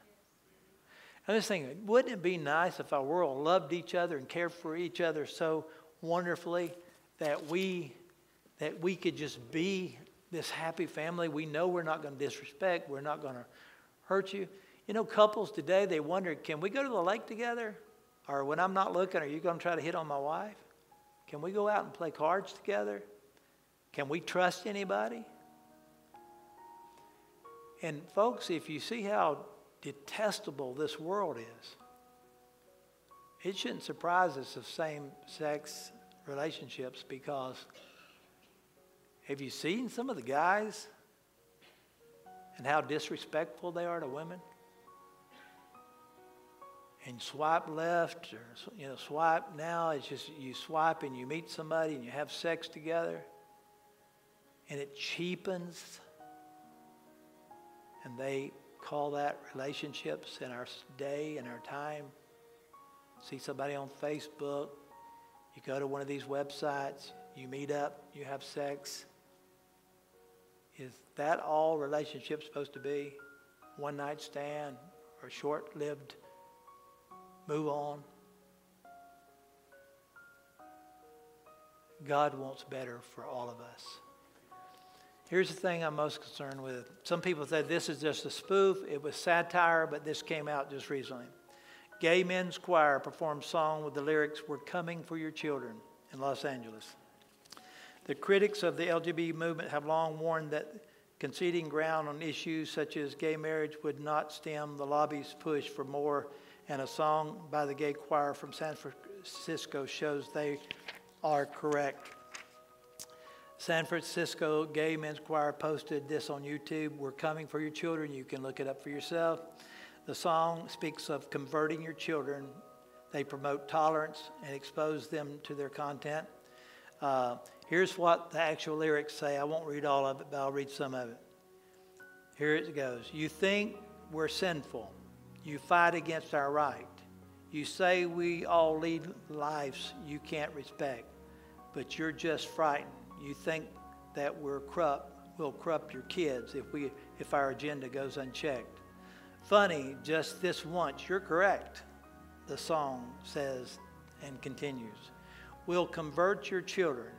And this thing, wouldn't it be nice if our world loved each other and cared for each other so wonderfully that we that we could just be this happy family? We know we're not going to disrespect, we're not going to hurt you. You know, couples today, they wonder, can we go to the lake together? Or when I'm not looking, are you going to try to hit on my wife? Can we go out and play cards together? Can we trust anybody? And folks, if you see how detestable this world is, it shouldn't surprise us of same sex relationships because have you seen some of the guys and how disrespectful they are to women? and swipe left or you know swipe now it's just you swipe and you meet somebody and you have sex together and it cheapens and they call that relationships in our day and our time see somebody on facebook you go to one of these websites you meet up you have sex is that all relationships supposed to be one night stand or short lived move on. God wants better for all of us. Here's the thing I'm most concerned with. Some people said this is just a spoof. It was satire, but this came out just recently. Gay Men's Choir performed song with the lyrics, We're coming for your children in Los Angeles. The critics of the LGBT movement have long warned that conceding ground on issues such as gay marriage would not stem the lobby's push for more and a song by the gay choir from San Francisco shows they are correct. San Francisco Gay Men's Choir posted this on YouTube. We're coming for your children. You can look it up for yourself. The song speaks of converting your children. They promote tolerance and expose them to their content. Uh, here's what the actual lyrics say. I won't read all of it, but I'll read some of it. Here it goes. You think we're sinful you fight against our right. You say we all lead lives you can't respect, but you're just frightened. You think that we're corrupt, we'll corrupt your kids if, we, if our agenda goes unchecked. Funny, just this once, you're correct, the song says and continues. We'll convert your children,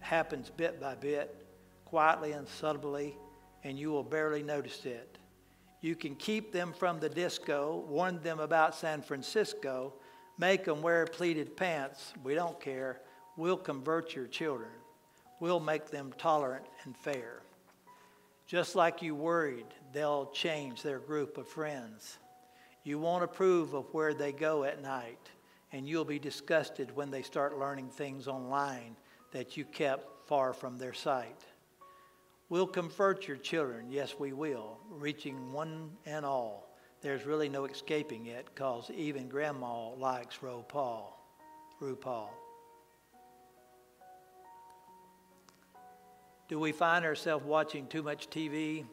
happens bit by bit, quietly and subtly, and you will barely notice it. You can keep them from the disco, warn them about San Francisco, make them wear pleated pants. We don't care. We'll convert your children. We'll make them tolerant and fair. Just like you worried, they'll change their group of friends. You won't approve of where they go at night, and you'll be disgusted when they start learning things online that you kept far from their sight. We'll convert your children. Yes, we will, reaching one and all. There's really no escaping it because even grandma likes RuPaul. RuPaul. Do we find ourselves watching too much TV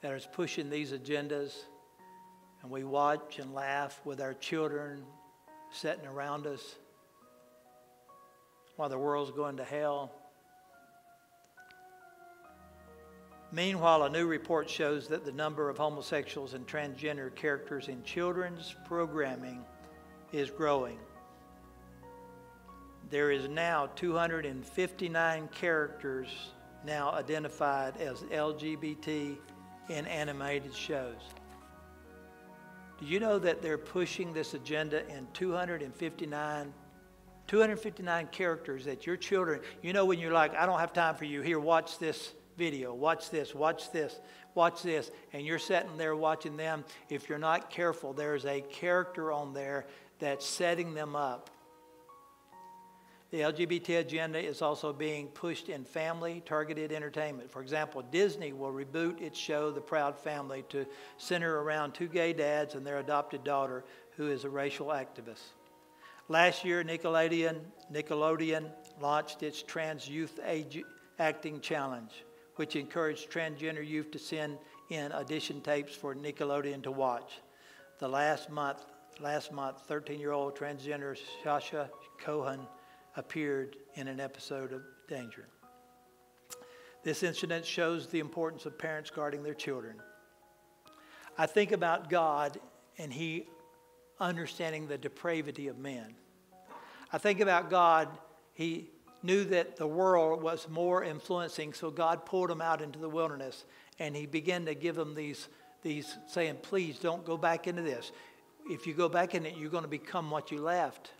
that is pushing these agendas? And we watch and laugh with our children sitting around us while the world's going to hell? Meanwhile, a new report shows that the number of homosexuals and transgender characters in children's programming is growing. There is now 259 characters now identified as LGBT in animated shows. Do you know that they're pushing this agenda in 259 259 characters that your children, you know when you're like, I don't have time for you, here watch this video. Watch this, watch this, watch this. And you're sitting there watching them. If you're not careful, there's a character on there that's setting them up. The LGBT agenda is also being pushed in family targeted entertainment. For example, Disney will reboot its show, The Proud Family, to center around two gay dads and their adopted daughter, who is a racial activist. Last year, Nickelodeon, Nickelodeon launched its Trans Youth Age Acting Challenge which encouraged transgender youth to send in audition tapes for Nickelodeon to watch. The last month, last month, 13-year-old transgender Sasha Cohen appeared in an episode of Danger. This incident shows the importance of parents guarding their children. I think about God and He understanding the depravity of men. I think about God, He knew that the world was more influencing, so God pulled him out into the wilderness and he began to give them these, these saying, please don't go back into this. If you go back in it, you're going to become what you left.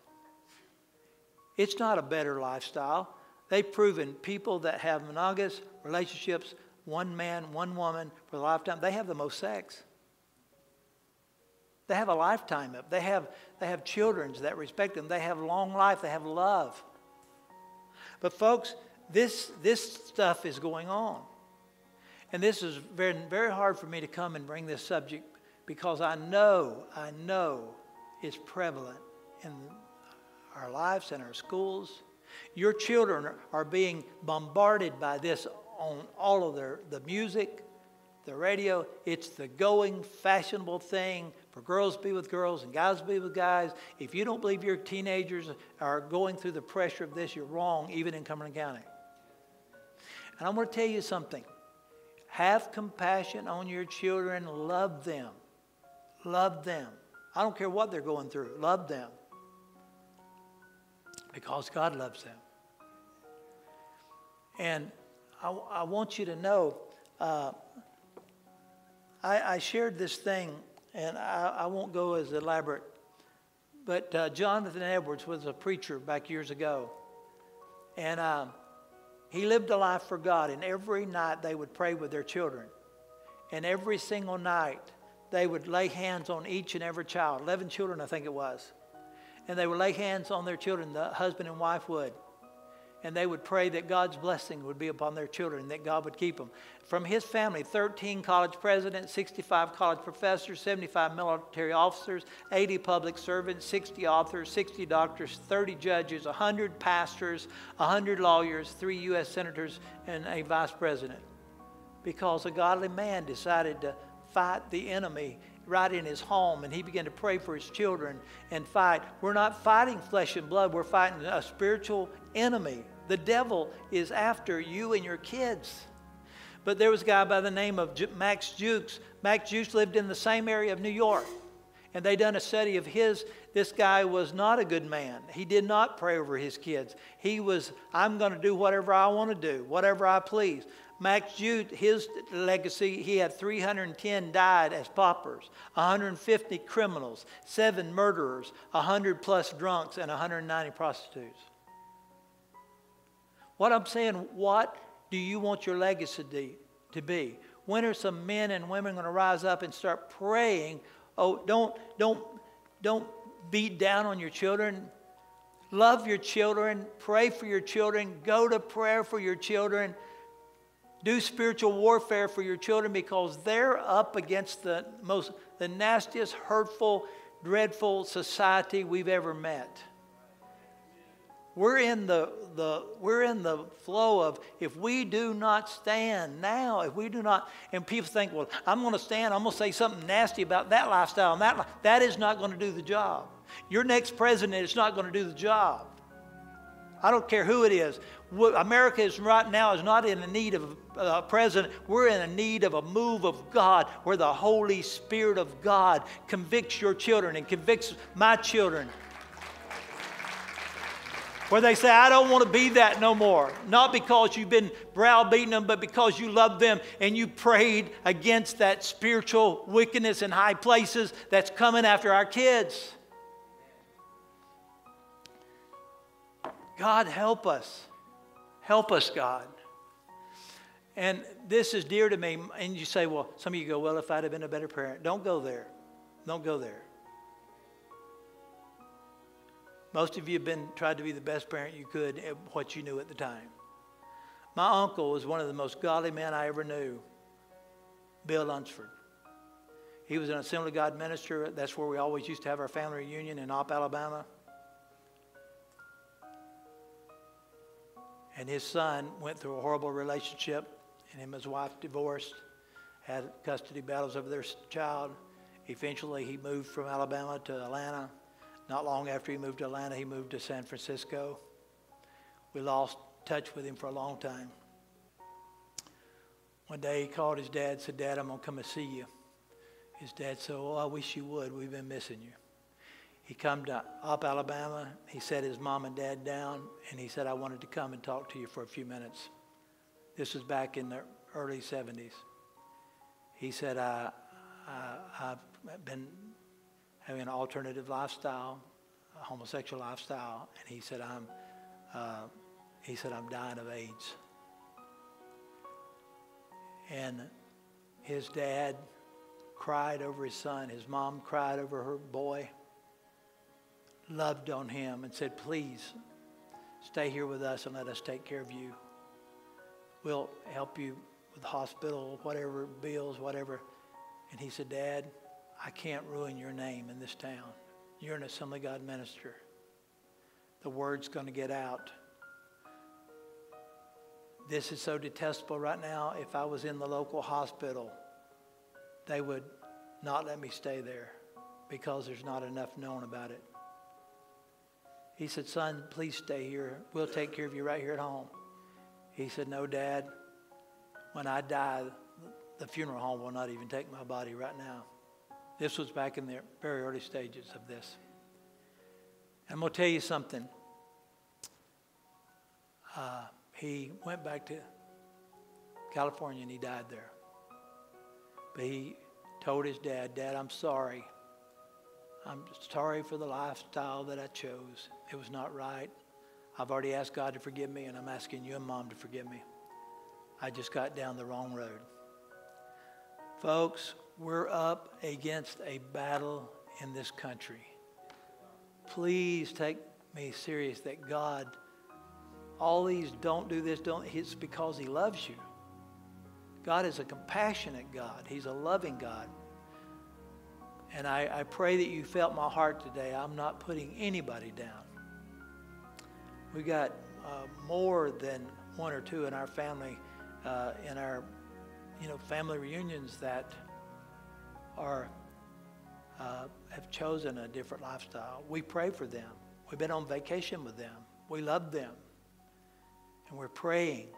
It's not a better lifestyle. They've proven people that have monogamous relationships, one man, one woman for a lifetime, they have the most sex. They have a lifetime of. They have, they have children that respect them. They have long life. They have love. But, folks, this, this stuff is going on. And this is very, very hard for me to come and bring this subject because I know, I know it's prevalent in our lives and our schools. Your children are being bombarded by this on all of their the music, the radio. It's the going fashionable thing for girls to be with girls and guys to be with guys. If you don't believe your teenagers are going through the pressure of this, you're wrong, even in Cumberland County. And I'm going to tell you something. Have compassion on your children. Love them. Love them. I don't care what they're going through. Love them. Because God loves them. And I, I want you to know uh, I, I, shared this thing, and I, I, won't go as elaborate, but uh, Jonathan Edwards was a preacher back years ago. And uh, he lived a life for God, and every night they would pray with their children. And every single night they would lay hands on each and every child 11 children, I think it was. And they would lay hands on their children, the husband and wife would and they would pray that God's blessing would be upon their children, that God would keep them. From his family, 13 college presidents, 65 college professors, 75 military officers, 80 public servants, 60 authors, 60 doctors, 30 judges, 100 pastors, 100 lawyers, three U.S. senators, and a vice president. Because a godly man decided to fight the enemy right in his home and he began to pray for his children and fight. We're not fighting flesh and blood, we're fighting a spiritual enemy the devil is after you and your kids. But there was a guy by the name of Max Jukes. Max Jukes lived in the same area of New York. And they done a study of his. This guy was not a good man. He did not pray over his kids. He was, I'm going to do whatever I want to do, whatever I please. Max Jukes, his legacy, he had 310 died as paupers, 150 criminals, seven murderers, 100 plus drunks, and 190 prostitutes. What I'm saying, what do you want your legacy to be? When are some men and women going to rise up and start praying? Oh, don't, don't, don't beat down on your children. Love your children. Pray for your children. Go to prayer for your children. Do spiritual warfare for your children because they're up against the most, the nastiest, hurtful, dreadful society we've ever met. We're in the, the, we're in the flow of if we do not stand now, if we do not, and people think, well, I'm going to stand, I'm going to say something nasty about that lifestyle, and that, that is not going to do the job. Your next president is not going to do the job. I don't care who it is. America is right now is not in the need of a president. We're in a need of a move of God where the Holy Spirit of God convicts your children and convicts my children where they say, I don't want to be that no more. Not because you've been browbeating them, but because you love them and you prayed against that spiritual wickedness in high places that's coming after our kids. God, help us. Help us, God. And this is dear to me. And you say, well, some of you go, well, if I'd have been a better parent. Don't go there. Don't go there. Most of you have been tried to be the best parent you could at what you knew at the time. My uncle was one of the most godly men I ever knew, Bill Lunsford. He was an Assembly of God minister. That's where we always used to have our family reunion in Opp, Alabama. And his son went through a horrible relationship, and him and his wife divorced, had custody battles over their child. Eventually, he moved from Alabama to Atlanta not long after he moved to Atlanta, he moved to San Francisco. We lost touch with him for a long time. One day he called his dad, said, Dad, I'm going to come and see you. His dad said, Oh, I wish you would. We've been missing you. He come to Opp, Alabama. He set his mom and dad down, and he said, I wanted to come and talk to you for a few minutes. This was back in the early 70s. He said, I, I, I've been having an alternative lifestyle, a homosexual lifestyle, and he said, "I'm," uh, he said, "I'm dying of AIDS." And his dad cried over his son. His mom cried over her boy. Loved on him and said, "Please, stay here with us and let us take care of you. We'll help you with the hospital, whatever bills, whatever." And he said, "Dad." I can't ruin your name in this town. You're an Assembly God minister. The word's going to get out. This is so detestable right now. If I was in the local hospital, they would not let me stay there because there's not enough known about it. He said, Son, please stay here. We'll take care of you right here at home. He said, No, Dad. When I die, the funeral home will not even take my body right now. This was back in the very early stages of this. I'm going to tell you something. Uh, he went back to California and he died there. But he told his dad, Dad, I'm sorry. I'm sorry for the lifestyle that I chose. It was not right. I've already asked God to forgive me, and I'm asking you and mom to forgive me. I just got down the wrong road. Folks, we're up against a battle in this country. Please take me serious that God, all these don't do this, don't, it's because He loves you. God is a compassionate God, He's a loving God. And I, I pray that you felt my heart today. I'm not putting anybody down. We got uh, more than one or two in our family, uh, in our, you know, family reunions that are uh, have chosen a different lifestyle. We pray for them. We've been on vacation with them. We love them, and we're praying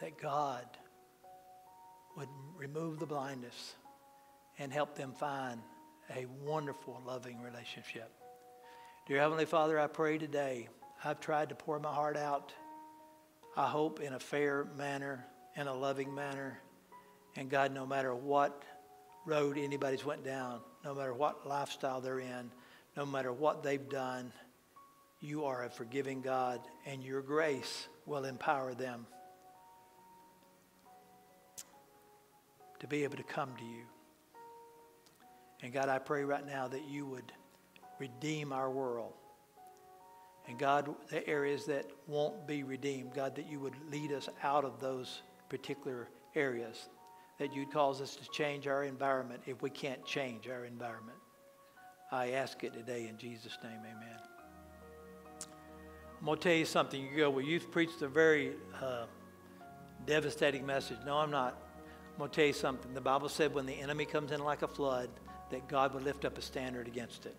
that God would remove the blindness and help them find a wonderful, loving relationship. Dear Heavenly Father, I pray today I've tried to pour my heart out, I hope, in a fair manner, in a loving manner. And God, no matter what road anybody's went down, no matter what lifestyle they're in, no matter what they've done, you are a forgiving God, and your grace will empower them to be able to come to you. And God, I pray right now that you would redeem our world. And God, the areas that won't be redeemed, God, that you would lead us out of those particular areas, that you'd cause us to change our environment if we can't change our environment. I ask it today in Jesus' name, amen. I'm going to tell you something. You go, well, you've preached a very uh, devastating message. No, I'm not. I'm going to tell you something. The Bible said when the enemy comes in like a flood, that God would lift up a standard against it.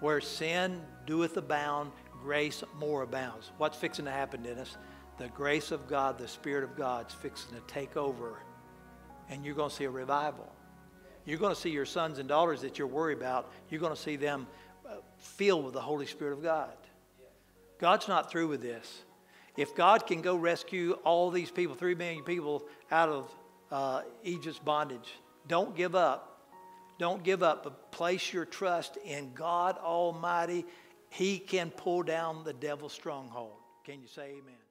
Where sin doeth abound, grace more abounds. What's fixing to happen, Dennis? The grace of God, the Spirit of God's fixing to take over, and you're going to see a revival. You're going to see your sons and daughters that you're worried about, you're going to see them uh, filled with the Holy Spirit of God. God's not through with this. If God can go rescue all these people, three million people out of uh, Egypt's bondage, don't give up. Don't give up, but place your trust in God Almighty. He can pull down the devil's stronghold. Can you say amen?